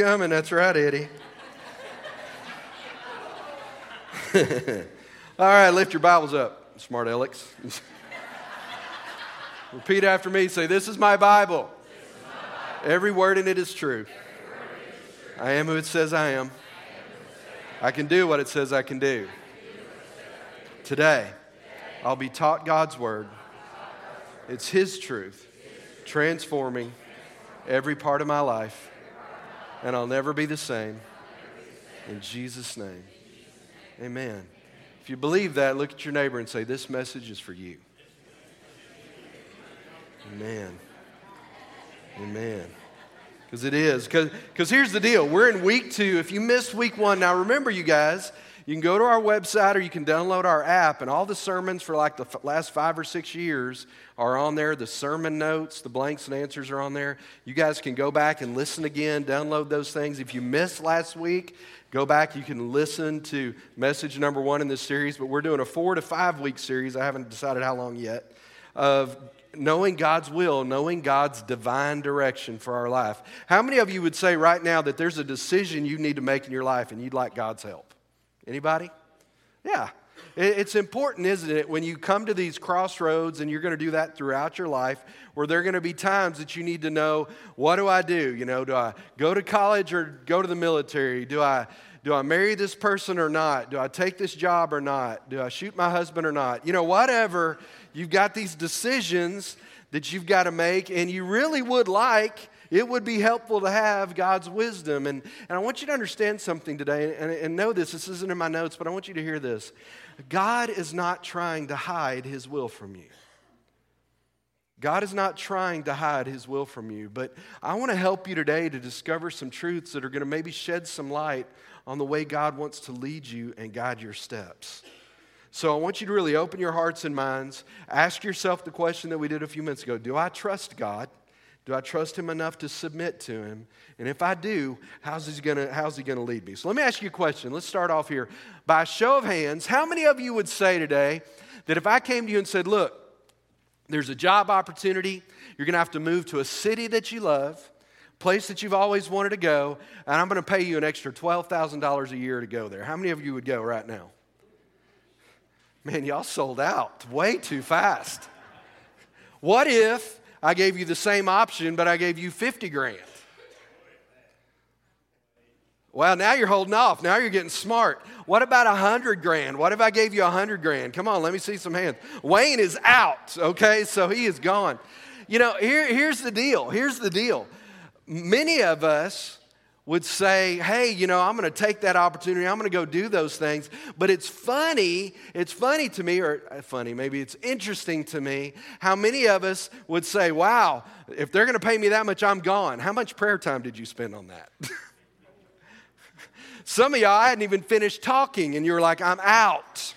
coming. That's right, Eddie. All right, lift your Bibles up, smart Alex. Repeat after me. Say, This is my Bible. Every word in it is true. I am who it says I am. I can do what it says I can do. Today, I'll be taught God's word. It's His truth, transforming every part of my life, and I'll never be the same. In Jesus' name, amen. If you believe that, look at your neighbor and say, This message is for you. Amen. Amen. Because it is. Because here's the deal we're in week two. If you missed week one, now remember, you guys, you can go to our website or you can download our app, and all the sermons for like the last five or six years are on there. The sermon notes, the blanks and answers are on there. You guys can go back and listen again, download those things. If you missed last week, go back. You can listen to message number one in this series, but we're doing a four to five week series. I haven't decided how long yet. Of knowing God's will, knowing God's divine direction for our life. How many of you would say right now that there's a decision you need to make in your life and you'd like God's help? Anybody? Yeah. It's important, isn't it, when you come to these crossroads, and you're going to do that throughout your life, where there are going to be times that you need to know, what do I do? You know, do I go to college or go to the military? Do I do I marry this person or not? Do I take this job or not? Do I shoot my husband or not? You know, whatever You've got these decisions that you've got to make, and you really would like, it would be helpful to have God's wisdom. And, and I want you to understand something today, and, and know this. This isn't in my notes, but I want you to hear this. God is not trying to hide his will from you. God is not trying to hide his will from you, but I want to help you today to discover some truths that are going to maybe shed some light on the way God wants to lead you and guide your steps. So I want you to really open your hearts and minds. Ask yourself the question that we did a few minutes ago Do I trust God? Do I trust Him enough to submit to Him? And if I do, how's He gonna, how's he gonna lead me? So let me ask you a question. Let's start off here. By show of hands, how many of you would say today that if I came to you and said, Look, there's a job opportunity, you're gonna have to move to a city that you love, place that you've always wanted to go, and I'm gonna pay you an extra $12,000 a year to go there? How many of you would go right now? Man, y'all sold out way too fast. What if I gave you the same option, but I gave you 50 grand? Well, now you're holding off. Now you're getting smart. What about a hundred grand? What if I gave you a hundred grand? Come on, let me see some hands. Wayne is out, okay? So he is gone. You know, here, here's the deal. Here's the deal. Many of us would say, hey, you know, I'm going to take that opportunity. I'm going to go do those things. But it's funny, it's funny to me, or uh, funny, maybe it's interesting to me, how many of us would say, wow, if they're going to pay me that much, I'm gone. How much prayer time did you spend on that? Some of y'all, I hadn't even finished talking, and you were like, I'm out.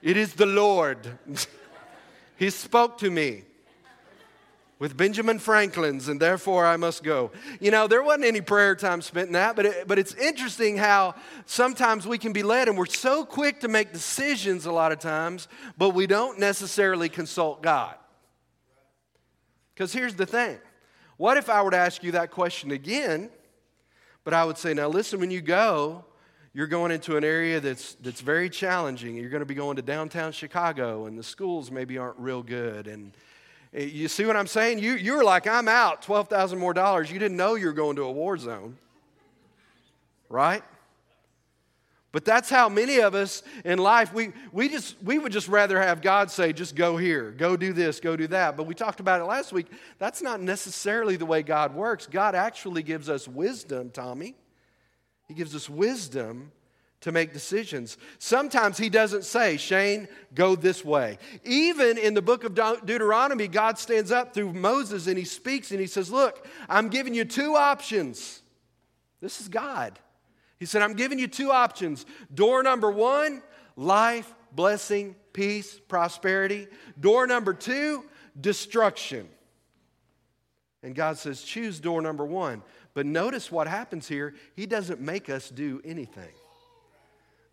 It is the Lord. he spoke to me with Benjamin Franklin's, and therefore I must go. You know, there wasn't any prayer time spent in that, but, it, but it's interesting how sometimes we can be led, and we're so quick to make decisions a lot of times, but we don't necessarily consult God. Because here's the thing what if I were to ask you that question again, but I would say, now listen, when you go, you're going into an area that's, that's very challenging. You're going to be going to downtown Chicago, and the schools maybe aren't real good, and Eh, you see what I'm saying? You, you were like, I'm out, 12000 more dollars. You didn't know you were going to a war zone, right? But that's how many of us in life, we, we, just, we would just rather have God say, just go here, go do this, go do that. But we talked about it last week. That's not necessarily the way God works. God actually gives us wisdom, Tommy. He gives us wisdom to make decisions. Sometimes he doesn't say, Shane, go this way. Even in the book of Deuteronomy, God stands up through Moses and he speaks and he says, Look, I'm giving you two options. This is God. He said, I'm giving you two options. Door number one, life, blessing, peace, prosperity. Door number two, destruction. And God says, choose door number one. But notice what happens here. He doesn't make us do anything.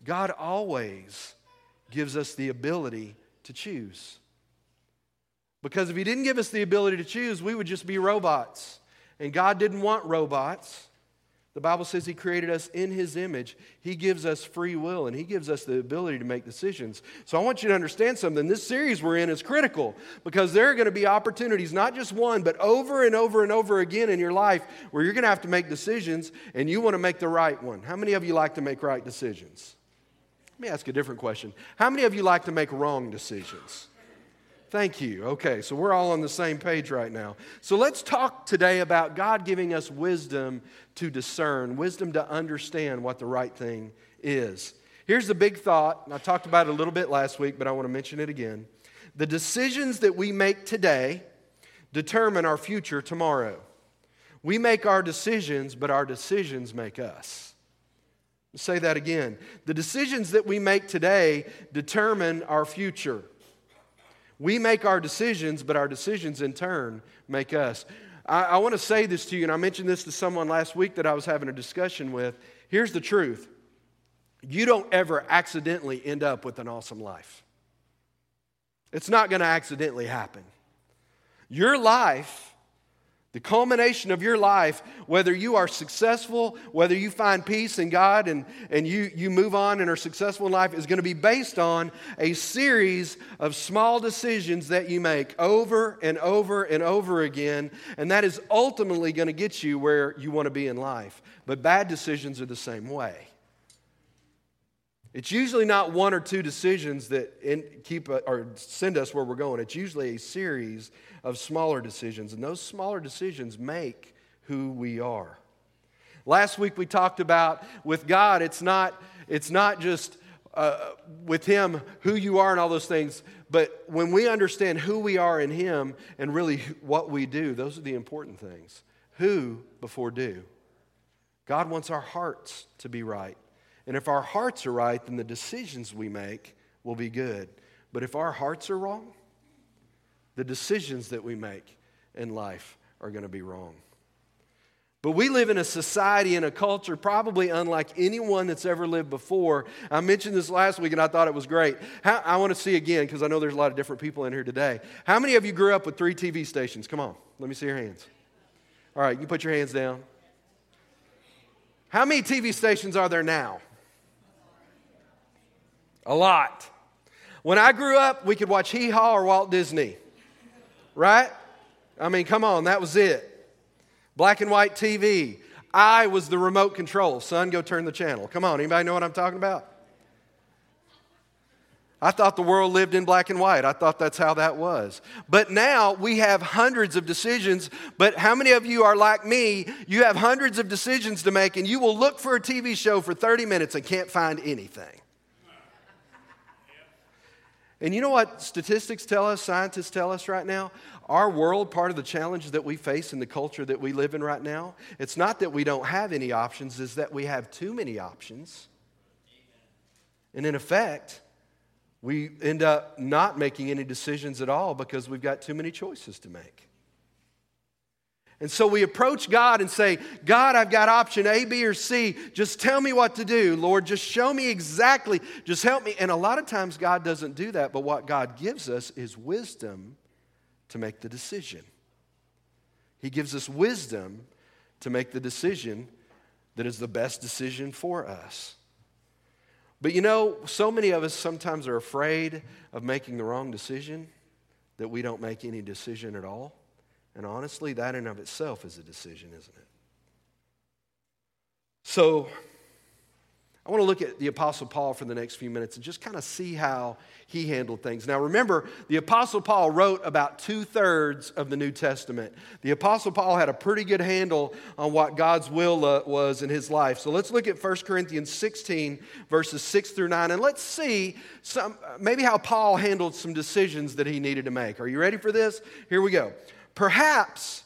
God always gives us the ability to choose. Because if He didn't give us the ability to choose, we would just be robots. And God didn't want robots. The Bible says He created us in His image. He gives us free will and He gives us the ability to make decisions. So I want you to understand something. This series we're in is critical because there are going to be opportunities, not just one, but over and over and over again in your life where you're going to have to make decisions and you want to make the right one. How many of you like to make right decisions? Let me ask a different question. How many of you like to make wrong decisions? Thank you. Okay, so we're all on the same page right now. So let's talk today about God giving us wisdom to discern, wisdom to understand what the right thing is. Here's the big thought, I talked about it a little bit last week, but I want to mention it again. The decisions that we make today determine our future tomorrow. We make our decisions, but our decisions make us. Say that again. The decisions that we make today determine our future. We make our decisions, but our decisions in turn make us. I, I want to say this to you, and I mentioned this to someone last week that I was having a discussion with. Here's the truth you don't ever accidentally end up with an awesome life, it's not going to accidentally happen. Your life the culmination of your life, whether you are successful, whether you find peace in God and, and you, you move on and are successful in life, is going to be based on a series of small decisions that you make over and over and over again. And that is ultimately going to get you where you want to be in life. But bad decisions are the same way. It's usually not one or two decisions that in, keep or send us where we're going. It's usually a series of smaller decisions, and those smaller decisions make who we are. Last week we talked about with God, it's not, it's not just uh, with Him who you are and all those things, but when we understand who we are in Him and really what we do, those are the important things. Who before do. God wants our hearts to be right. And if our hearts are right, then the decisions we make will be good. But if our hearts are wrong, the decisions that we make in life are going to be wrong. But we live in a society and a culture probably unlike anyone that's ever lived before. I mentioned this last week and I thought it was great. How, I want to see again because I know there's a lot of different people in here today. How many of you grew up with three TV stations? Come on, let me see your hands. All right, you put your hands down. How many TV stations are there now? A lot. When I grew up, we could watch Hee Haw or Walt Disney, right? I mean, come on, that was it. Black and white TV. I was the remote control. Son, go turn the channel. Come on, anybody know what I'm talking about? I thought the world lived in black and white. I thought that's how that was. But now we have hundreds of decisions. But how many of you are like me? You have hundreds of decisions to make, and you will look for a TV show for 30 minutes and can't find anything. And you know what statistics tell us, scientists tell us right now? Our world, part of the challenge that we face in the culture that we live in right now, it's not that we don't have any options, is that we have too many options. And in effect, we end up not making any decisions at all because we've got too many choices to make. And so we approach God and say, God, I've got option A, B, or C. Just tell me what to do, Lord. Just show me exactly. Just help me. And a lot of times God doesn't do that, but what God gives us is wisdom to make the decision. He gives us wisdom to make the decision that is the best decision for us. But you know, so many of us sometimes are afraid of making the wrong decision that we don't make any decision at all. And honestly, that in of itself is a decision, isn't it? So, I want to look at the Apostle Paul for the next few minutes and just kind of see how he handled things. Now, remember, the Apostle Paul wrote about two thirds of the New Testament. The Apostle Paul had a pretty good handle on what God's will uh, was in his life. So let's look at 1 Corinthians 16, verses 6 through 9, and let's see some, maybe how Paul handled some decisions that he needed to make. Are you ready for this? Here we go. Perhaps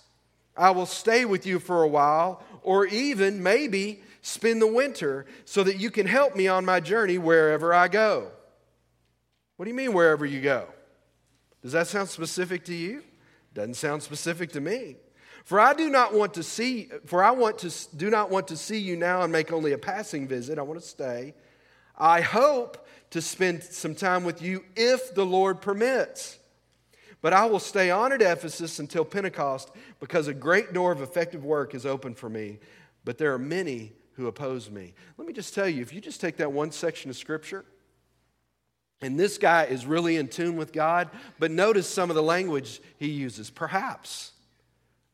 I will stay with you for a while, or even maybe spend the winter so that you can help me on my journey wherever I go. What do you mean, wherever you go? Does that sound specific to you? Doesn't sound specific to me. For I do not want to see, for I want to do not want to see you now and make only a passing visit. I want to stay. I hope to spend some time with you if the Lord permits. But I will stay on at Ephesus until Pentecost because a great door of effective work is open for me. but there are many who oppose me. Let me just tell you if you just take that one section of scripture, and this guy is really in tune with God, but notice some of the language he uses. Perhaps.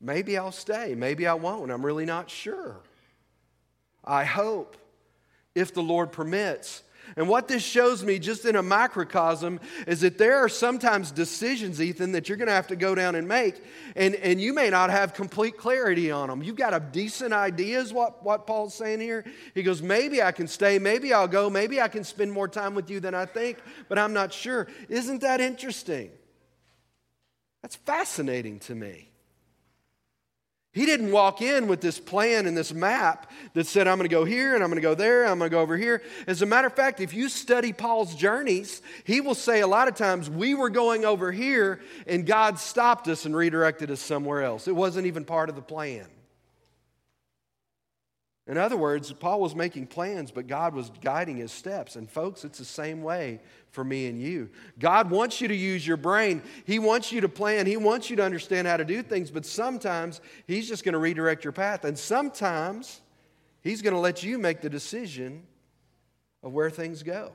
Maybe I'll stay. Maybe I won't. I'm really not sure. I hope, if the Lord permits. And what this shows me, just in a microcosm, is that there are sometimes decisions, Ethan, that you're going to have to go down and make, and, and you may not have complete clarity on them. You've got a decent idea, is what, what Paul's saying here. He goes, Maybe I can stay, maybe I'll go, maybe I can spend more time with you than I think, but I'm not sure. Isn't that interesting? That's fascinating to me. He didn't walk in with this plan and this map that said, I'm going to go here and I'm going to go there, I'm going to go over here. As a matter of fact, if you study Paul's journeys, he will say a lot of times, We were going over here and God stopped us and redirected us somewhere else. It wasn't even part of the plan. In other words, Paul was making plans, but God was guiding his steps. And folks, it's the same way for me and you. God wants you to use your brain. He wants you to plan. He wants you to understand how to do things, but sometimes He's just going to redirect your path. And sometimes He's going to let you make the decision of where things go.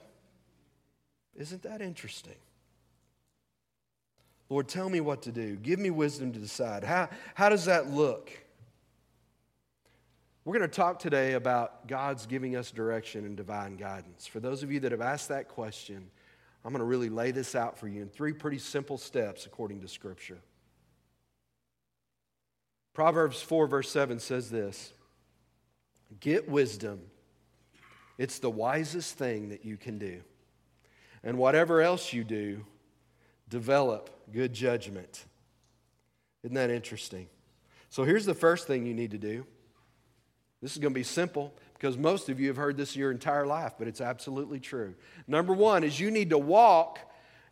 Isn't that interesting? Lord, tell me what to do. Give me wisdom to decide. How, how does that look? We're going to talk today about God's giving us direction and divine guidance. For those of you that have asked that question, I'm going to really lay this out for you in three pretty simple steps according to Scripture. Proverbs 4, verse 7 says this Get wisdom, it's the wisest thing that you can do. And whatever else you do, develop good judgment. Isn't that interesting? So here's the first thing you need to do this is going to be simple because most of you have heard this your entire life, but it's absolutely true. Number one is you need to walk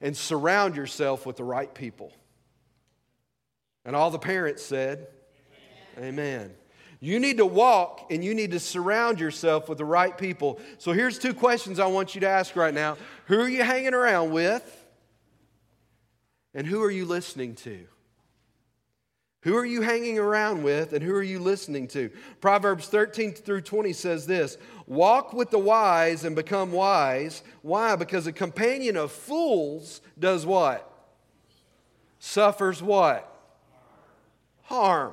and surround yourself with the right people. And all the parents said, Amen. Amen. You need to walk and you need to surround yourself with the right people. So here's two questions I want you to ask right now Who are you hanging around with? And who are you listening to? Who are you hanging around with and who are you listening to? Proverbs 13 through 20 says this Walk with the wise and become wise. Why? Because a companion of fools does what? Suffers what? Harm.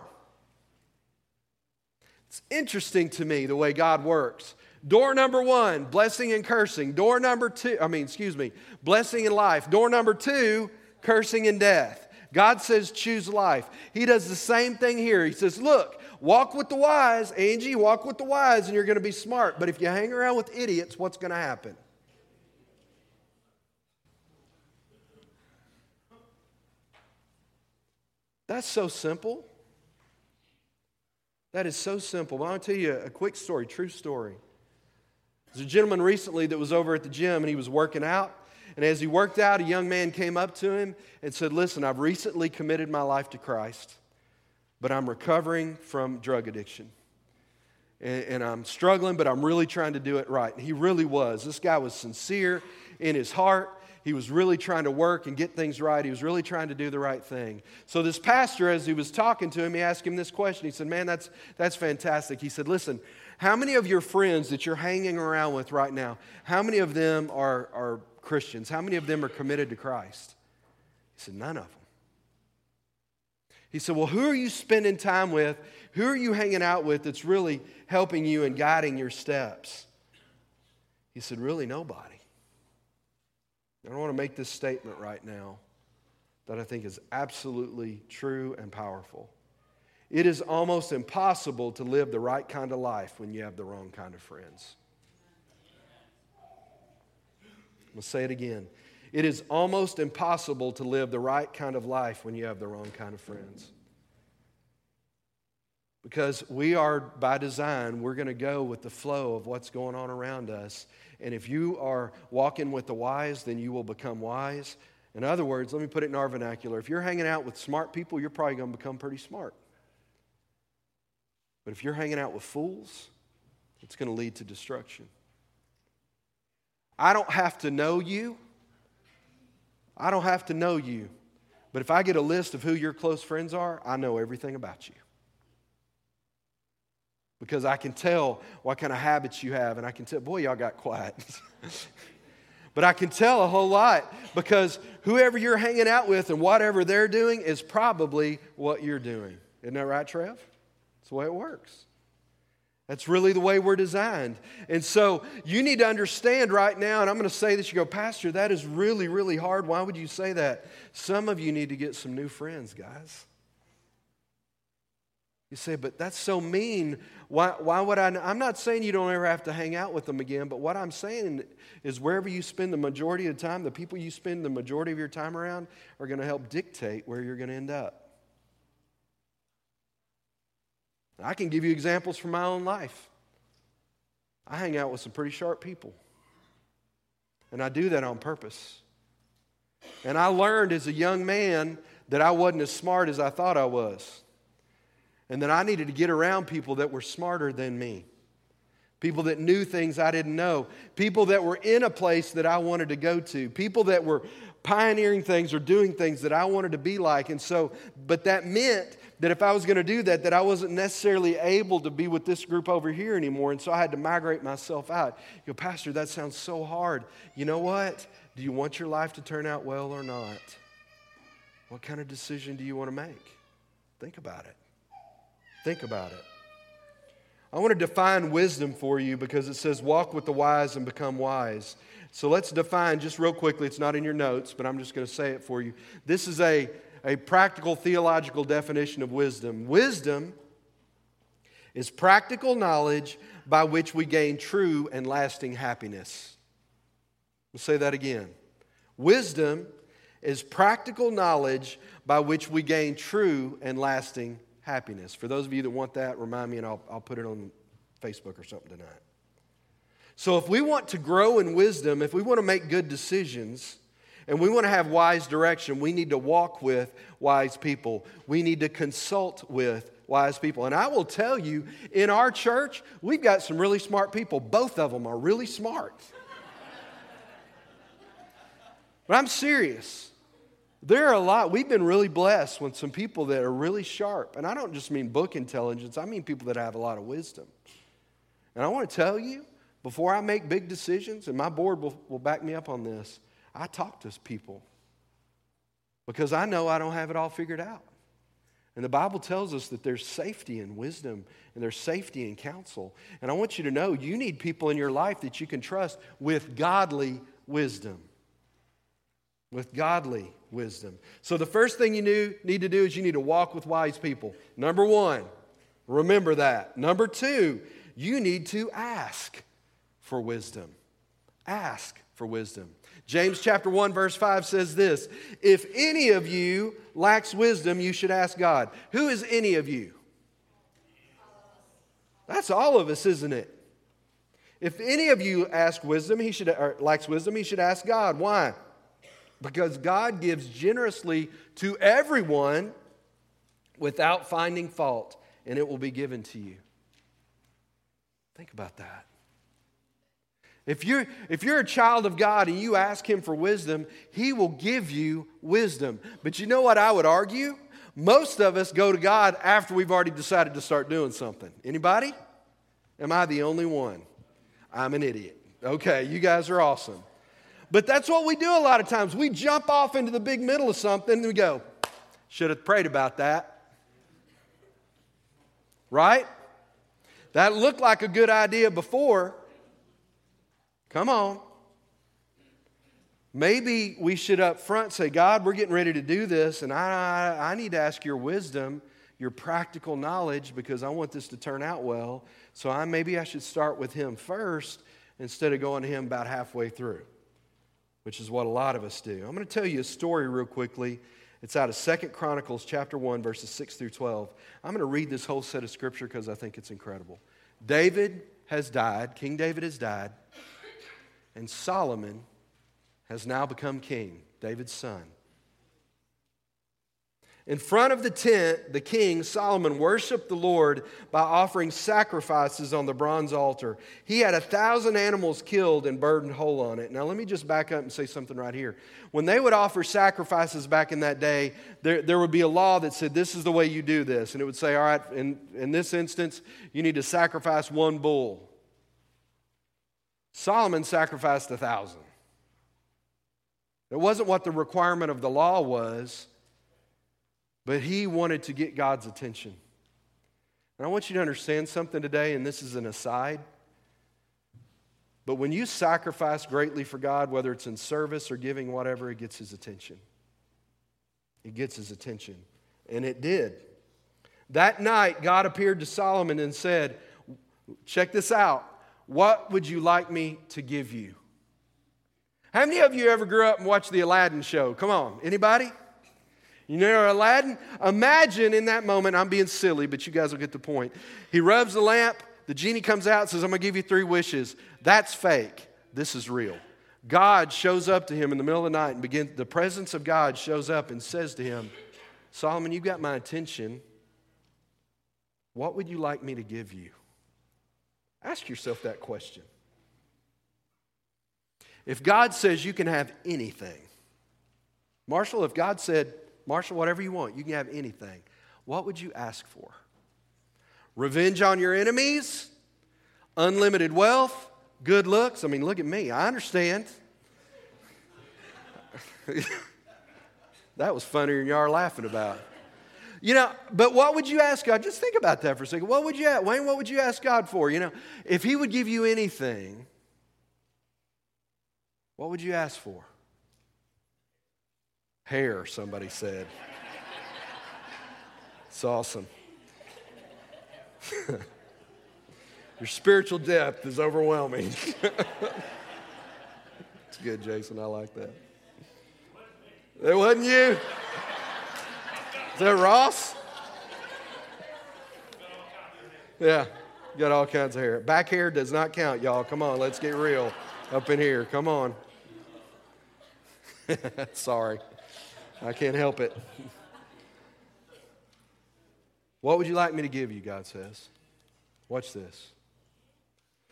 It's interesting to me the way God works. Door number one, blessing and cursing. Door number two, I mean, excuse me, blessing and life. Door number two, cursing and death. God says, choose life. He does the same thing here. He says, look, walk with the wise. Angie, walk with the wise and you're going to be smart. But if you hang around with idiots, what's going to happen? That's so simple. That is so simple. But I'll tell you a quick story, true story. There's a gentleman recently that was over at the gym and he was working out. And as he worked out, a young man came up to him and said, Listen, I've recently committed my life to Christ, but I'm recovering from drug addiction. And, and, I'm struggling, but I'm really trying to do it right. And he really was. This guy was sincere in his heart. He was really trying to work and get things right. He was really trying to do the right thing. So, this pastor, as he was talking to him, he asked him this question. He said, Man, that's, that's fantastic. He said, Listen, how many of your friends that you're hanging around with right now, how many of them are, are Christians, how many of them are committed to Christ? He said, None of them. He said, Well, who are you spending time with? Who are you hanging out with that's really helping you and guiding your steps? He said, Really, nobody. I don't want to make this statement right now that I think is absolutely true and powerful. It is almost impossible to live the right kind of life when you have the wrong kind of friends. I'm going to say it again. It is almost impossible to live the right kind of life when you have the wrong kind of friends. Because we are, by design, we're going to go with the flow of what's going on around us. And if you are walking with the wise, then you will become wise. In other words, let me put it in our vernacular. If you're hanging out with smart people, you're probably going to become pretty smart. But if you're hanging out with fools, it's going to lead to destruction. I don't have to know you. I don't have to know you. But if I get a list of who your close friends are, I know everything about you. because I can tell what kind of habits you have, and I can tell, boy, y'all got quiet. but I can tell a whole lot because whoever you're hanging out with and whatever they're doing is probably what you're doing. Isn't that right, Trev? That's the way it works. That's really the way we're designed. And so you need to understand right now, and I'm going to say this you go, Pastor, that is really, really hard. Why would you say that? Some of you need to get some new friends, guys. You say, but that's so mean. Why, why would I? I'm not saying you don't ever have to hang out with them again, but what I'm saying is wherever you spend the majority of the time, the people you spend the majority of your time around are going to help dictate where you're going to end up. I can give you examples from my own life. I hang out with some pretty sharp people, and I do that on purpose. And I learned as a young man that I wasn't as smart as I thought I was, and that I needed to get around people that were smarter than me. People that knew things I didn't know. People that were in a place that I wanted to go to. People that were pioneering things or doing things that I wanted to be like. And so, but that meant that if I was going to do that, that I wasn't necessarily able to be with this group over here anymore. And so I had to migrate myself out. You go, Pastor, that sounds so hard. You know what? Do you want your life to turn out well or not? What kind of decision do you want to make? Think about it. Think about it. I want to define wisdom for you because it says, walk with the wise and become wise. So let's define just real quickly. It's not in your notes, but I'm just going to say it for you. This is a a practical theological definition of wisdom. Wisdom is practical knowledge by which we gain true and lasting happiness. I'll say that again. Wisdom is practical knowledge by which we gain true and lasting happiness. For those of you that want that, remind me and I'll, I'll put it on Facebook or something tonight. So, if we want to grow in wisdom, if we want to make good decisions, and we want to have wise direction. We need to walk with wise people. We need to consult with wise people. And I will tell you, in our church, we've got some really smart people. Both of them are really smart. but I'm serious. There are a lot, we've been really blessed with some people that are really sharp. And I don't just mean book intelligence, I mean people that have a lot of wisdom. And I want to tell you, before I make big decisions, and my board will, will back me up on this, I talk to people because I know I don't have it all figured out. And the Bible tells us that there's safety in wisdom and there's safety in counsel. And I want you to know you need people in your life that you can trust with godly wisdom. With godly wisdom. So the first thing you need to do is you need to walk with wise people. Number one, remember that. Number two, you need to ask for wisdom. Ask for wisdom. James chapter 1 verse 5 says this, if any of you lacks wisdom, you should ask God. Who is any of you? That's all of us, isn't it? If any of you ask wisdom, he should lacks wisdom, he should ask God. Why? Because God gives generously to everyone without finding fault, and it will be given to you. Think about that. If you're, if you're a child of God and you ask Him for wisdom, He will give you wisdom. But you know what I would argue? Most of us go to God after we've already decided to start doing something. Anybody? Am I the only one? I'm an idiot. Okay, you guys are awesome. But that's what we do a lot of times. We jump off into the big middle of something and we go, should have prayed about that. Right? That looked like a good idea before, Come on. Maybe we should up front say, God, we're getting ready to do this, and I, I, need to ask your wisdom, your practical knowledge, because I want this to turn out well. So I, maybe I should start with him first instead of going to him about halfway through, which is what a lot of us do. I'm going to tell you a story real quickly. It's out of Second Chronicles chapter 1, verses 6 through 12. I'm going to read this whole set of scripture because I think it's incredible. David has died, King David has died. And Solomon has now become king, David's son. In front of the tent, the king, Solomon, worshiped the Lord by offering sacrifices on the bronze altar. He had a thousand animals killed and burned whole on it. Now, let me just back up and say something right here. When they would offer sacrifices back in that day, there, there would be a law that said, This is the way you do this. And it would say, All right, in, in this instance, you need to sacrifice one bull. Solomon sacrificed a thousand. It wasn't what the requirement of the law was. But he wanted to get God's attention. And I want you to understand something today, and this is an aside. But when you sacrifice greatly for God, whether it's in service or giving, whatever, it gets his attention. It gets his attention. And it did. That night, God appeared to Solomon and said, Check this out. What would you like me to give you? How many of you ever grew up and watched the Aladdin show? Come on, anybody? You know Aladdin? Imagine in that moment, I'm being silly, but you guys will get the point. He rubs the lamp, the genie comes out, says, I'm going to give you three wishes. That's fake. This is real. God shows up to him in the middle of the night and begins, the presence of God shows up and says to him, Solomon, you've got my attention. What would you like me to give you? Ask yourself that question. If God says you can have anything, Marshall, if God said, Marshall, whatever you want, you can have anything. What would you ask for? Revenge on your enemies? Unlimited wealth? Good looks? I mean, look at me. I understand. that was funnier than are laughing about. You know, but what would you ask God? Just think about that for a second. What would you ask, Wayne, what would you ask God for? You know, if He would give you anything, what would you ask for? Hair, somebody said. It's awesome. Your spiritual depth is overwhelming. it's good, Jason. I like that. It wasn't you. That Ross? Yeah, got all kinds of hair. Back hair does not count, y'all. Come on, let's get real up in here. Come on. Sorry. I can't help it. What would you like me to give you? God says. Watch this.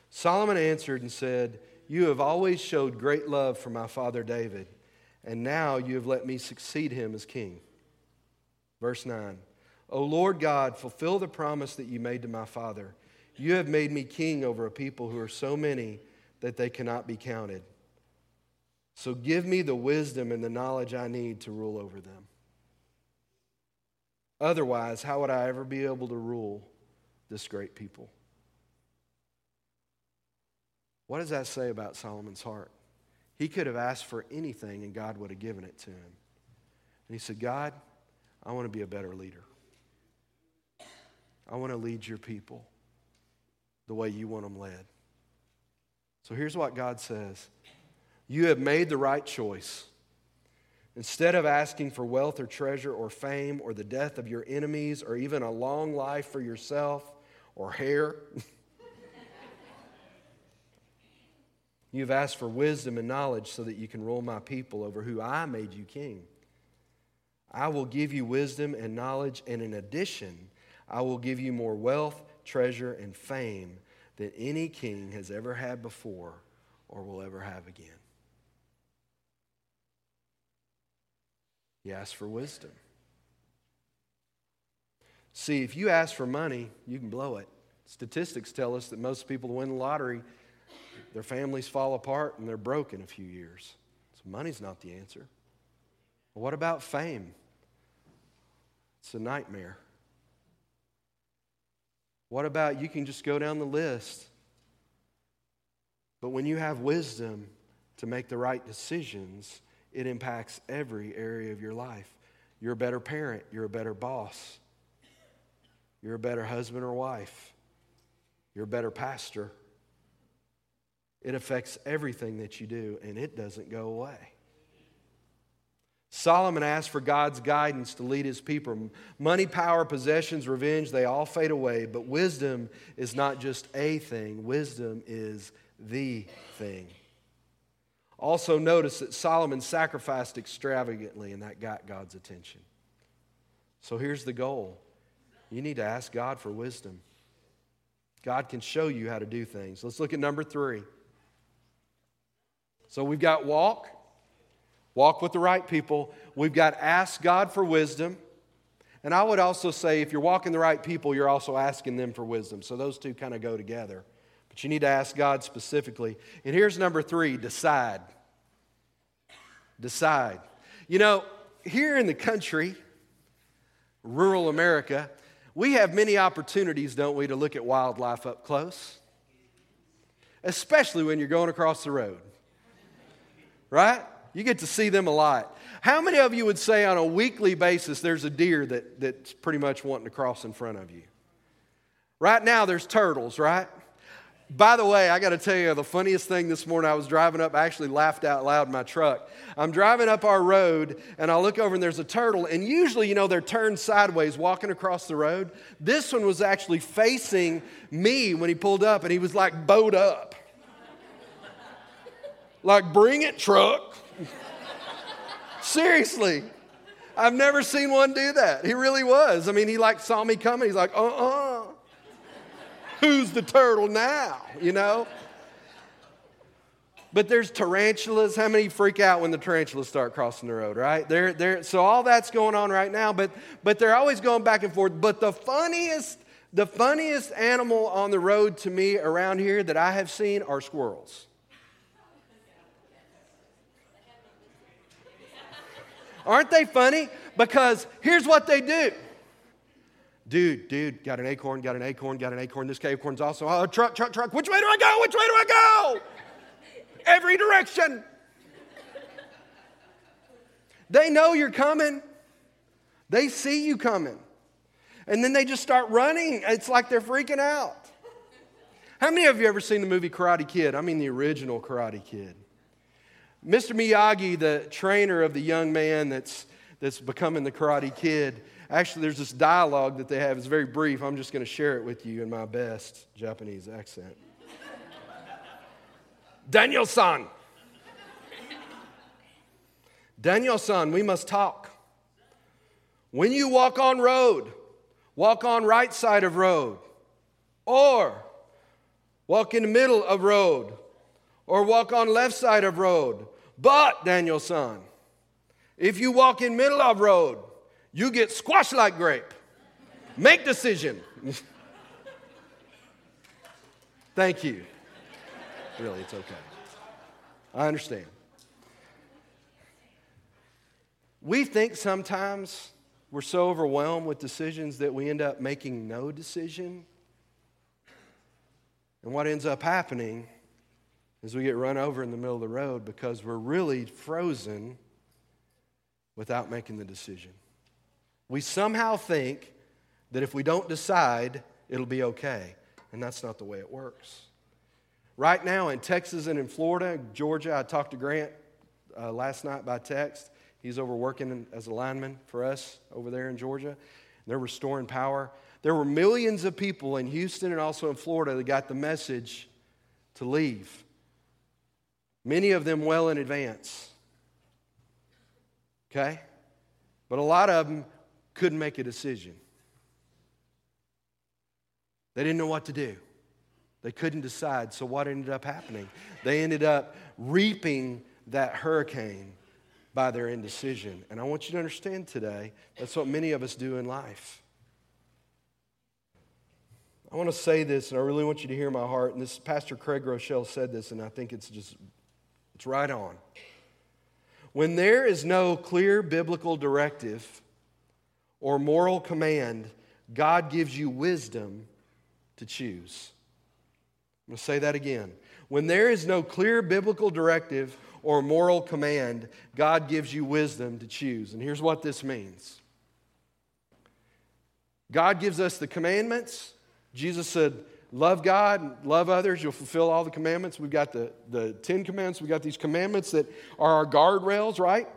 Solomon answered and said, You have always showed great love for my father David, and now you have let me succeed him as king. Verse 9 O Lord God, fulfill the promise that you made to my father. You have made me king over a people who are so many that they cannot be counted. So give me the wisdom and the knowledge I need to rule over them. Otherwise, how would I ever be able to rule this great people? What does that say about Solomon's heart? He could have asked for anything and God would have given it to him. And he said, God, I want to be a better leader. I want to lead your people the way you want them led. So here's what God says you have made the right choice. Instead of asking for wealth or treasure or fame or the death of your enemies or even a long life for yourself or hair, you've asked for wisdom and knowledge so that you can rule my people over who I made you king. I will give you wisdom and knowledge, and in addition, I will give you more wealth, treasure, and fame than any king has ever had before or will ever have again. You ask for wisdom. See, if you ask for money, you can blow it. Statistics tell us that most people who win the lottery, their families fall apart and they're broke in a few years. So money's not the answer. What about fame? It's a nightmare. What about you can just go down the list? But when you have wisdom to make the right decisions, it impacts every area of your life. You're a better parent, you're a better boss, you're a better husband or wife, you're a better pastor. It affects everything that you do, and it doesn't go away. Solomon asked for God's guidance to lead his people. Money, power, possessions, revenge, they all fade away, but wisdom is not just a thing, wisdom is the thing. Also, notice that Solomon sacrificed extravagantly, and that got God's attention. So here's the goal you need to ask God for wisdom. God can show you how to do things. Let's look at number three. So we've got walk, walk with the right people. We've got ask God for wisdom. And I would also say if you're walking the right people, you're also asking them for wisdom. So those two kind of go together. But you need to ask God specifically. And here's number three decide. Decide. You know, here in the country, rural America, we have many opportunities, don't we, to look at wildlife up close, especially when you're going across the road. Right? You get to see them a lot. How many of you would say on a weekly basis there's a deer that, that's pretty much wanting to cross in front of you? Right now, there's turtles, right? By the way, I got to tell you the funniest thing this morning. I was driving up, I actually laughed out loud in my truck. I'm driving up our road and I look over and there's a turtle. And usually, you know, they're turned sideways walking across the road. This one was actually facing me when he pulled up and he was like bowed up. like, bring it, truck. Seriously. I've never seen one do that. He really was. I mean, he like saw me coming. He's like, uh uh-uh. uh who's the turtle now, you know? But there's tarantulas. How many freak out when the tarantulas start crossing the road, right? They're, they're, so all that's going on right now, but, but they're always going back and forth. But the funniest, the funniest animal on the road to me around here that I have seen are squirrels. Aren't they funny? Because here's what they do Dude, dude, got an acorn, got an acorn, got an acorn. This acorn's also, oh, truck, truck, truck. Which way do I go? Which way do I go? Every direction. They know you're coming, they see you coming. And then they just start running. It's like they're freaking out. How many of you ever seen the movie Karate Kid? I mean, the original Karate Kid. Mr. Miyagi, the trainer of the young man that's, that's becoming the Karate Kid, Actually, there's this dialogue that they have. It's very brief. I'm just going to share it with you in my best Japanese accent. Daniel san. Daniel san, we must talk. When you walk on road, walk on right side of road, or walk in the middle of road, or walk on left side of road. But, Daniel san, if you walk in middle of road, you get squashed like grape. Make decision. Thank you. Really, it's okay. I understand. We think sometimes we're so overwhelmed with decisions that we end up making no decision. And what ends up happening is we get run over in the middle of the road because we're really frozen without making the decision. We somehow think that if we don't decide, it'll be okay. And that's not the way it works. Right now in Texas and in Florida, Georgia, I talked to Grant uh, last night by text. He's over working as a lineman for us over there in Georgia. They're restoring power. There were millions of people in Houston and also in Florida that got the message to leave. Many of them well in advance. Okay? But a lot of them couldn't make a decision. They didn't know what to do. They couldn't decide. So, what ended up happening? They ended up reaping that hurricane by their indecision. And I want you to understand today that's what many of us do in life. I want to say this, and I really want you to hear my heart. And this Pastor Craig Groeschel said this, and I think it's just, it's right on. When there is no clear biblical directive or moral command, God gives you wisdom to choose. I'm going to say that again. When there is no clear biblical directive or moral command, God gives you wisdom to choose. And here's what this means God gives us the commandments. Jesus said, Love God, love others, you'll fulfill all the commandments. We've got the, the Ten Commandments, we've got these commandments that are our guardrails, right?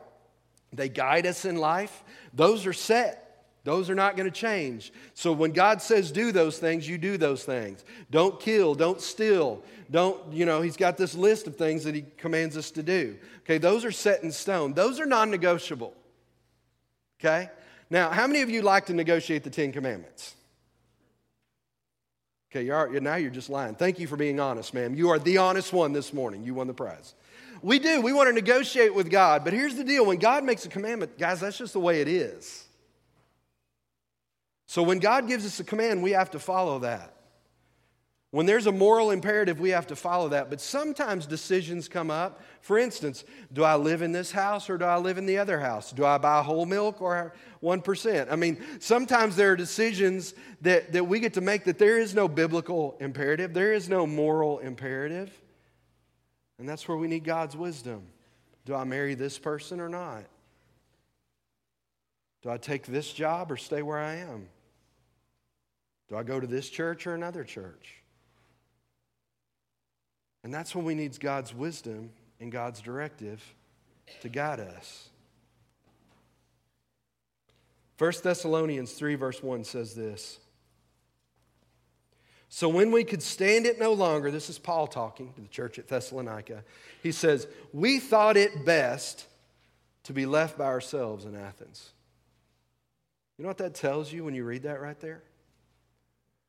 They guide us in life. Those are set. Those are not going to change. So when God says do those things, you do those things. Don't kill, don't steal. Don't, you know, he's got this list of things that he commands us to do. Okay, those are set in stone. Those are non-negotiable. Okay? Now, how many of you like to negotiate the Ten Commandments? Okay, you are, now you're just lying. Thank you for being honest, ma'am. You are the honest one this morning. You won the prize. We do. We want to negotiate with God. But here's the deal when God makes a commandment, guys, that's just the way it is. So when God gives us a command, we have to follow that. When there's a moral imperative, we have to follow that. But sometimes decisions come up. For instance, do I live in this house or do I live in the other house? Do I buy whole milk or 1%? I mean, sometimes there are decisions that, that we get to make that there is no biblical imperative, there is no moral imperative. And that's where we need God's wisdom. Do I marry this person or not? Do I take this job or stay where I am? Do I go to this church or another church? And that's when we need God's wisdom and God's directive to guide us. 1 Thessalonians 3, verse 1 says this. So when we could stand it no longer, this is Paul talking to the church at Thessalonica, he says, We thought it best to be left by ourselves in Athens. You know what that tells you when you read that right there?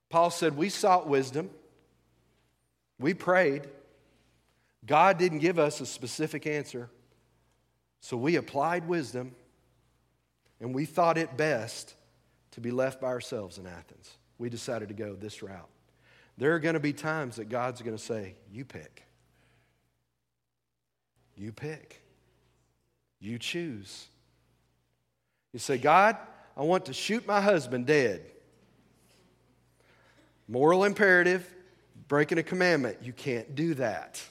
Paul said, We sought wisdom, we prayed, God didn't give us a specific answer. So we applied wisdom and we thought it best to be left by ourselves in Athens. We decided to go this route. There are going to be times that God's going to say, You pick. You pick. You choose. You say, God, I want to shoot my husband dead. Moral imperative, breaking a commandment. You can't do that.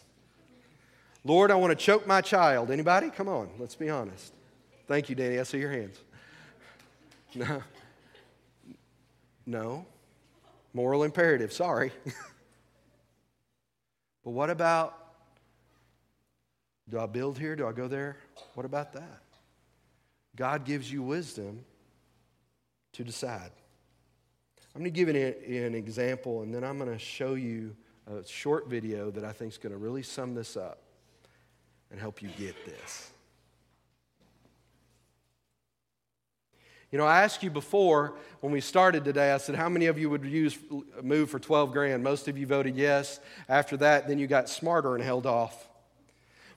Lord, I want to choke my child. Anybody? Come on, let's be honest. Thank you, Danny. I see your hands. No. No. Moral imperative. Sorry. but what about do I build here? Do I go there? What about that? God gives you wisdom to decide. I'm going to give an, an example, and then I'm going to show you a short video that I think is going to really sum this up and help you get this. You know, I asked you before when we started today, I said, how many of you would use move for 12 grand? Most of you voted yes. After that, then you got smarter and held off.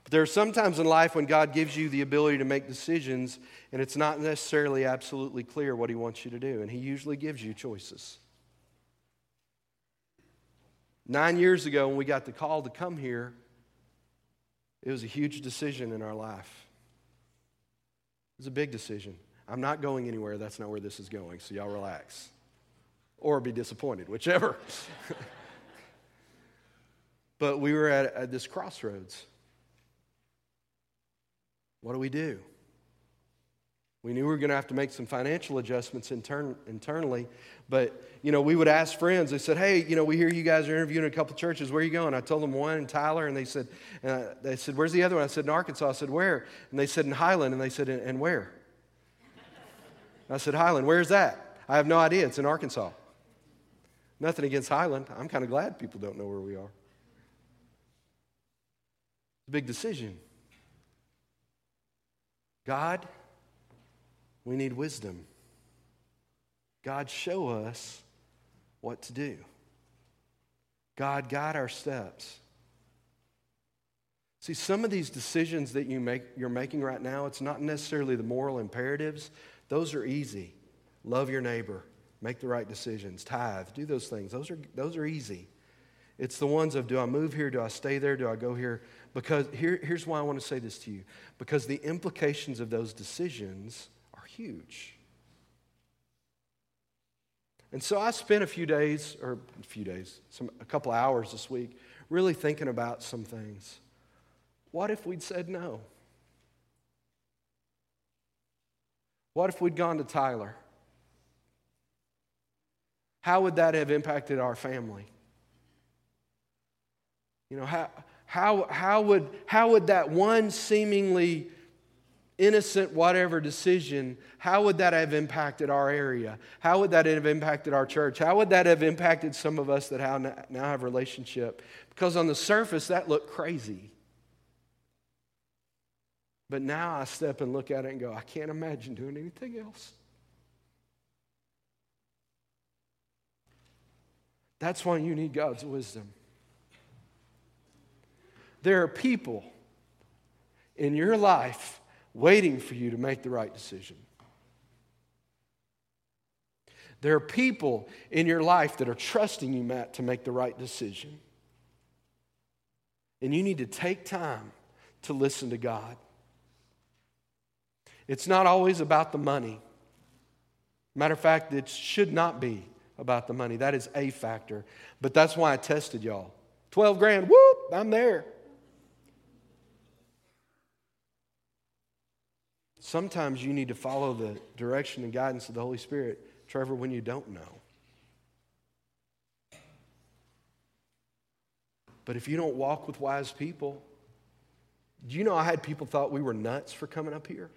But there are some times in life when God gives you the ability to make decisions, and it's not necessarily absolutely clear what He wants you to do, and He usually gives you choices. Nine years ago, when we got the call to come here, it was a huge decision in our life. It was a big decision. I'm not going anywhere. That's not where this is going. So y'all relax. Or be disappointed, whichever. but we were at, at this crossroads. What do we do? We knew we were going to have to make some financial adjustments intern- internally, but you know, we would ask friends. They said, "Hey, you know, we hear you guys are interviewing a couple churches. Where are you going?" I told them one in Tyler, and they said, uh, "They said, where's the other one?" I said, "In Arkansas." I said, "Where?" And they said, "In Highland." And they said, "And where?" I said, "Highland. Where's that?" I have no idea. It's in Arkansas. Nothing against Highland. I'm kind of glad people don't know where we are. It's a big decision. God we need wisdom. God, show us what to do. God, guide our steps. See, some of these decisions that you make, you're making right now, it's not necessarily the moral imperatives. Those are easy. Love your neighbor, make the right decisions, tithe, do those things. Those are, those are easy. It's the ones of do I move here? Do I stay there? Do I go here? Because here, here's why I want to say this to you. Because the implications of those decisions huge. And so I spent a few days, or a few days, some, a couple hours this week, really thinking about some things. What if we'd said no? What if we'd gone to Tyler? How would that have impacted our family? You know, how, how, how, would, how would that one seemingly innocent whatever decision, how would that have impacted our area? How would that have impacted our church? How would that have impacted some of us that now have relationship? Because on the surface, that looked crazy. But now I step and look at it and go, I can't imagine doing anything else. That's why you need God's wisdom. There are people in your life waiting for you to make the right decision. There are people in your life that are trusting you, Matt, to make the right decision. And you need to take time to listen to God. It's not always about the money. Matter of fact, it should not be about the money. That is a factor. But that's why I tested y'all. 12 grand, whoop, I'm there. Sometimes you need to follow the direction and guidance of the Holy Spirit, Trevor, when you don't know. But if you don't walk with wise people, do you know I had people thought we were nuts for coming up here?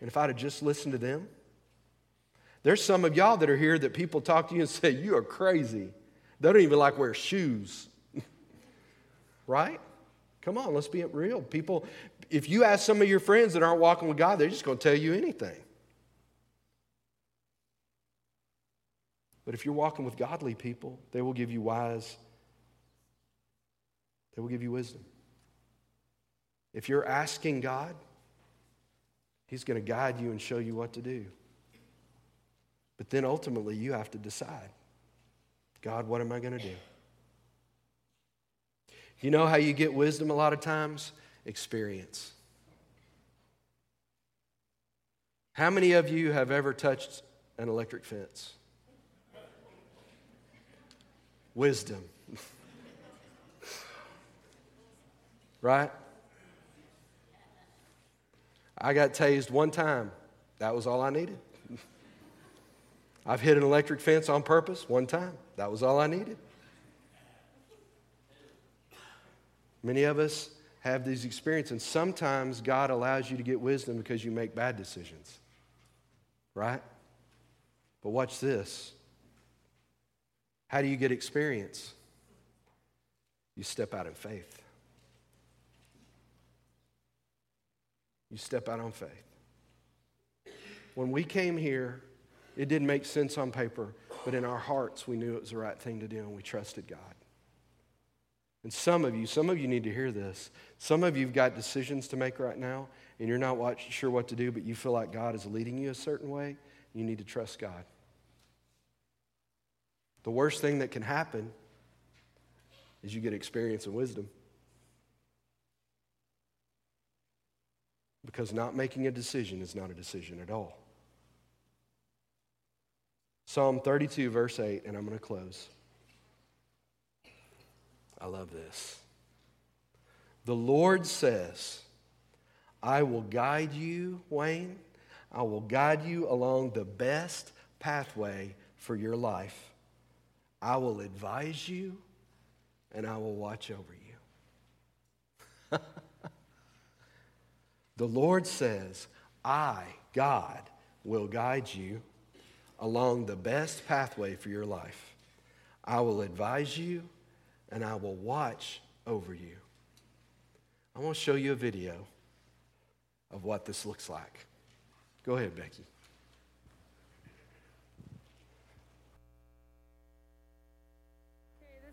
And if I'd have just listened to them, there's some of y'all that are here that people talk to you and say, You are crazy. They don't even like wear shoes. right? Come on, let's be real. People, if you ask some of your friends that aren't walking with God, they're just going to tell you anything. But if you're walking with godly people, they will give you wise, they will give you wisdom. If you're asking God, He's going to guide you and show you what to do. But then ultimately, you have to decide God, what am I going to do? You know how you get wisdom a lot of times? Experience. How many of you have ever touched an electric fence? Wisdom. right? I got tased one time. That was all I needed. I've hit an electric fence on purpose one time. That was all I needed. Many of us have these experiences, and sometimes God allows you to get wisdom because you make bad decisions. Right? But watch this. How do you get experience? You step out in faith. You step out on faith. When we came here, it didn't make sense on paper, but in our hearts, we knew it was the right thing to do and we trusted God. And some of you, some of you need to hear this. Some of you have got decisions to make right now, and you're not watch, sure what to do, but you feel like God is leading you a certain way. You need to trust God. The worst thing that can happen is you get experience and wisdom. Because not making a decision is not a decision at all. Psalm 32, verse 8, and I'm going to close. I love this. The Lord says, I will guide you, Wayne. I will guide you along the best pathway for your life. I will advise you and I will watch over you. the Lord says, I, God, will guide you along the best pathway for your life. I will advise you and I will watch over you. I want to show you a video of what this looks like. Go ahead, Becky.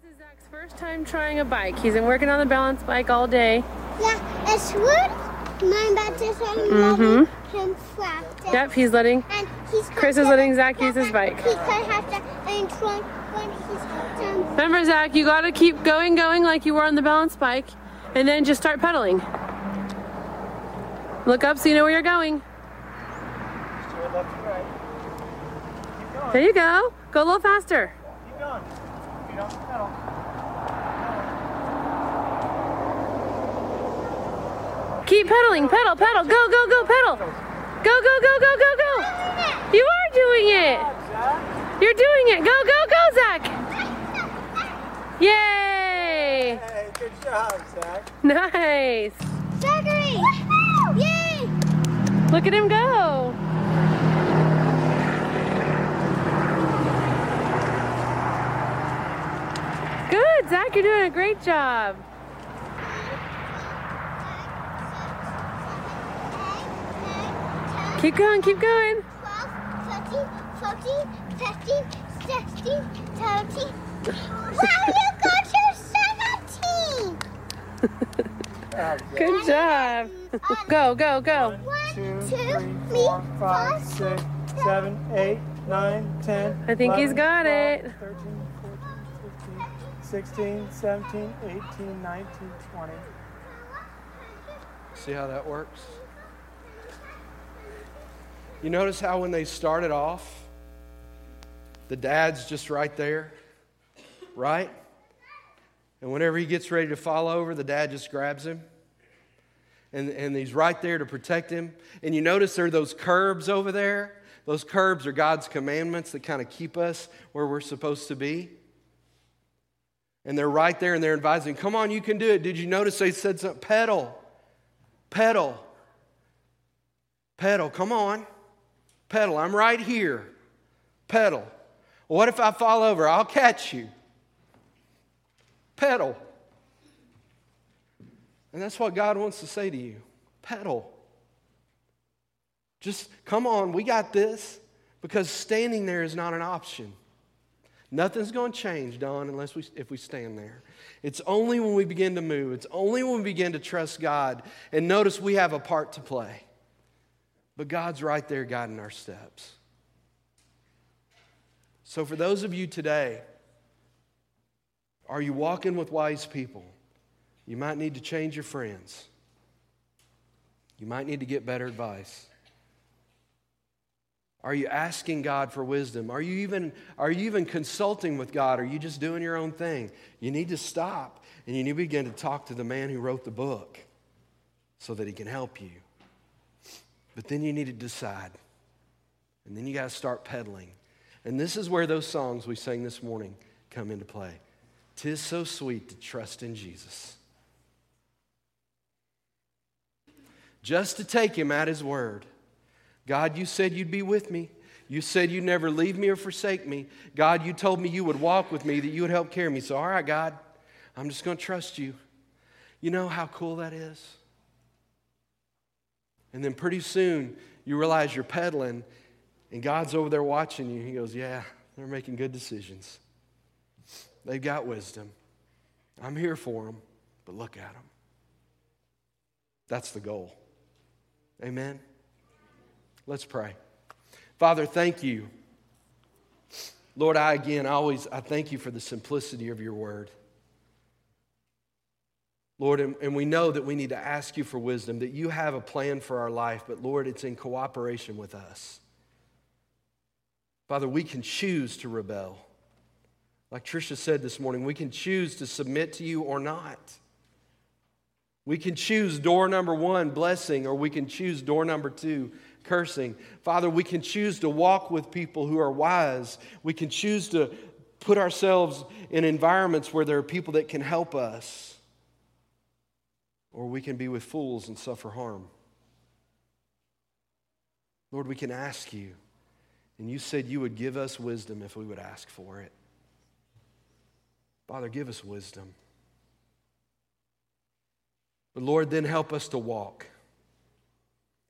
this is Zach's first time trying a bike. He's been working on the balance bike all day. Yeah, it's good. My baptism mm-hmm. him practice. Yep, he's letting. And he's Chris is letting Zach use his bike. He could have to and when he's done. Remember, Zach, you gotta keep going, going like you were on the balance bike, and then just start pedaling. Look up so you know where you're going. There you go. Go a little faster. Keep going. Feet off the pedal. Keep pedaling, pedal, pedal, go, go, go, pedal. Go, go, go, go, go, go. You are doing it. You're doing it. Go, go, go, Zach. Yay. Hey, good job, Zach. Nice. Zachary. Yay. Look at him go. Good, Zach, you're doing a great job. Keep going, keep going. 12, 13, 14, 15, 16, 17, Wow, you got your 17. Good job. Go, go, go. One, Two, two, three, three, four, five, five, six, seven, eight, nine, ten. I think he's 11, got 12, it. 13, 14, 15, 16, 17, 18, 19, 20. See how that works? You notice how when they started off, the dad's just right there, right? And whenever he gets ready to fall over, the dad just grabs him. And, and he's right there to protect him. And you notice there are those curbs over there. Those curbs are God's commandments that kind of keep us where we're supposed to be. And they're right there and they're advising, come on, you can do it. Did you notice they said something? Pedal, pedal, pedal, come on. Pedal, I'm right here. Pedal. What if I fall over? I'll catch you. Pedal. And that's what God wants to say to you. Pedal. Just come on, we got this. Because standing there is not an option. Nothing's going to change, Don, unless we, if we stand there. It's only when we begin to move. It's only when we begin to trust God. And notice we have a part to play. But God's right there guiding our steps. So, for those of you today, are you walking with wise people? You might need to change your friends. You might need to get better advice. Are you asking God for wisdom? Are you even, are you even consulting with God? Are you just doing your own thing? You need to stop and you need to begin to talk to the man who wrote the book so that he can help you. But then you need to decide. And then you got to start pedaling. And this is where those songs we sang this morning come into play. Tis so sweet to trust in Jesus. Just to take him at his word. God, you said you'd be with me. You said you'd never leave me or forsake me. God, you told me you would walk with me, that you would help carry me. So, all right, God, I'm just going to trust you. You know how cool that is? And then pretty soon you realize you're pedaling and God's over there watching you. He goes, Yeah, they're making good decisions. They've got wisdom. I'm here for them, but look at them. That's the goal. Amen. Let's pray. Father, thank you. Lord, I again I always I thank you for the simplicity of your word. Lord, and, and, we know that we need to ask you for wisdom, that you have a plan for our life, but Lord, it's in cooperation with us. Father, we can choose to rebel. Like Tricia said this morning, we can choose to submit to you or not. We can choose door number one, blessing, or we can choose door number two, cursing. Father, we can choose to walk with people who are wise. We can choose to put ourselves in environments where there are people that can help us. Or we can be with fools and suffer harm. Lord, we can ask you. And you said you would give us wisdom if we would ask for it. Father, give us wisdom. But Lord, then help us to walk.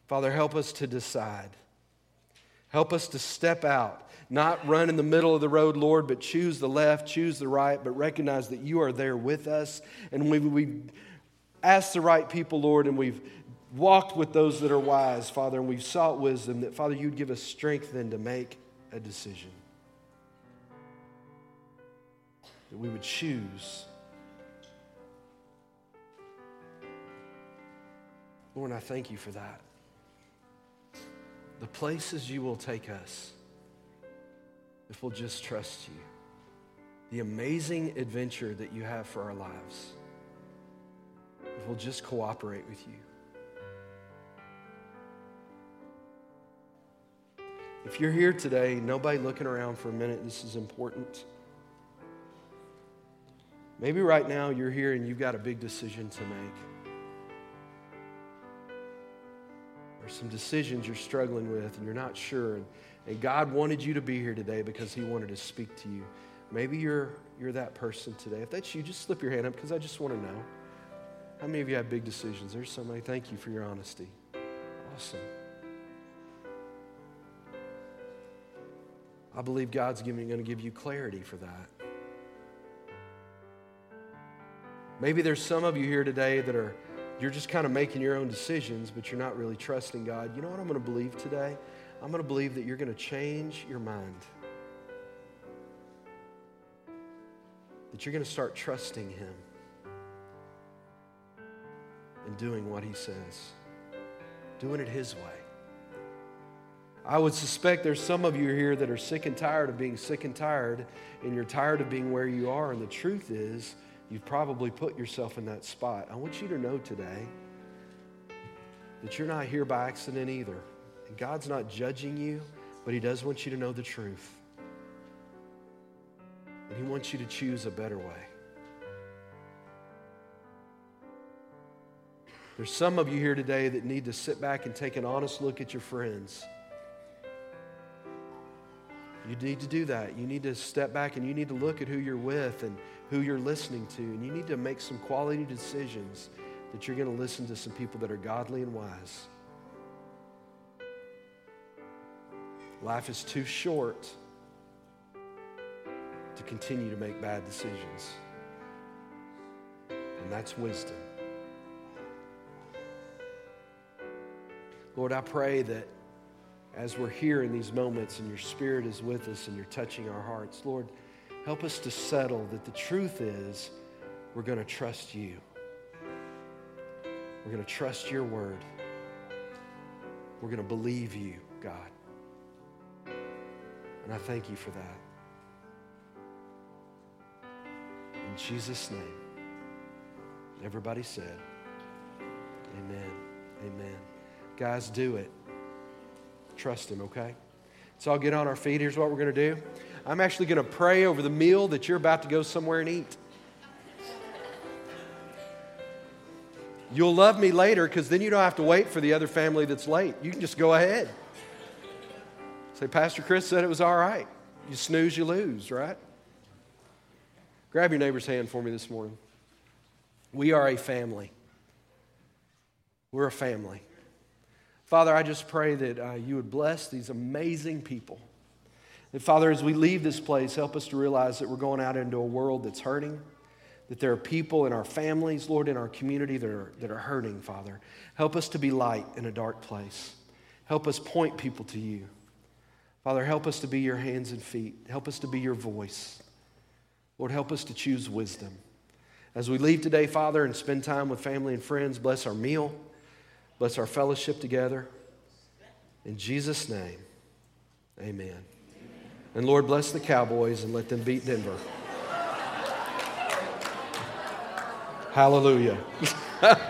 Father, help us to decide. Help us to step out, not run in the middle of the road, Lord, but choose the left, choose the right, but recognize that you are there with us. And we, we asked the right people, Lord, and we've walked with those that are wise, Father, and we've sought wisdom, that, Father, you'd give us strength then to make a decision. That we would choose. Lord, I thank you for that. The places you will take us if we'll just trust you. The amazing adventure that you have for our lives if we'll just cooperate with you. If you're here today, nobody looking around for a minute, this is important. Maybe right now you're here and you've got a big decision to make. Or some decisions you're struggling with and you're not sure. And, and God wanted you to be here today because He wanted to speak to you. Maybe you're, you're that person today. If that's you, just slip your hand up because I just want to know. How many of you have big decisions? There's somebody. Thank you for your honesty. Awesome. I believe God's going to give you clarity for that. Maybe there's some of you here today that are, you're just kind of making your own decisions, but you're not really trusting God. You know what I'm going to believe today? I'm going to believe that you're going to change your mind. That you're going to start trusting Him and doing what He says, doing it His way. I would suspect there's some of you here that are sick and tired of being sick and tired, and you're tired of being where you are. And the truth is, you've probably put yourself in that spot. I want you to know today that you're not here by accident either. And God's not judging you, but He does want you to know the truth. And He wants you to choose a better way. There's some of you here today that need to sit back and take an honest look at your friends. You need to do that. You need to step back and you need to look at who you're with and who you're listening to. And you need to make some quality decisions that you're going to listen to some people that are godly and wise. Life is too short to continue to make bad decisions. And that's wisdom. Lord, I pray that as we're here in these moments and your spirit is with us and you're touching our hearts, Lord, help us to settle that the truth is we're going to trust you. We're going to trust your word. We're going to believe you, God. And I thank you for that. In Jesus' name. Everybody said, Amen. Amen. Guys, do it. Trust Him, okay? So I'll get on our feet. Here's what we're going to do I'm actually going to pray over the meal that you're about to go somewhere and eat. You'll love me later because then you don't have to wait for the other family that's late. You can just go ahead. Say, Pastor Chris said it was all right. You snooze, you lose, right? Grab your neighbor's hand for me this morning. We are a family. We're a family. Father, I just pray that uh, you would bless these amazing people. That, Father, as we leave this place, help us to realize that we're going out into a world that's hurting, that there are people in our families, Lord, in our community that are, that are hurting, Father. Help us to be light in a dark place. Help us point people to you. Father, help us to be your hands and feet. Help us to be your voice. Lord, help us to choose wisdom. As we leave today, Father, and spend time with family and friends, bless our meal, bless our fellowship together. In Jesus' name, amen. And Lord, bless the Cowboys and let them beat Denver. Hallelujah.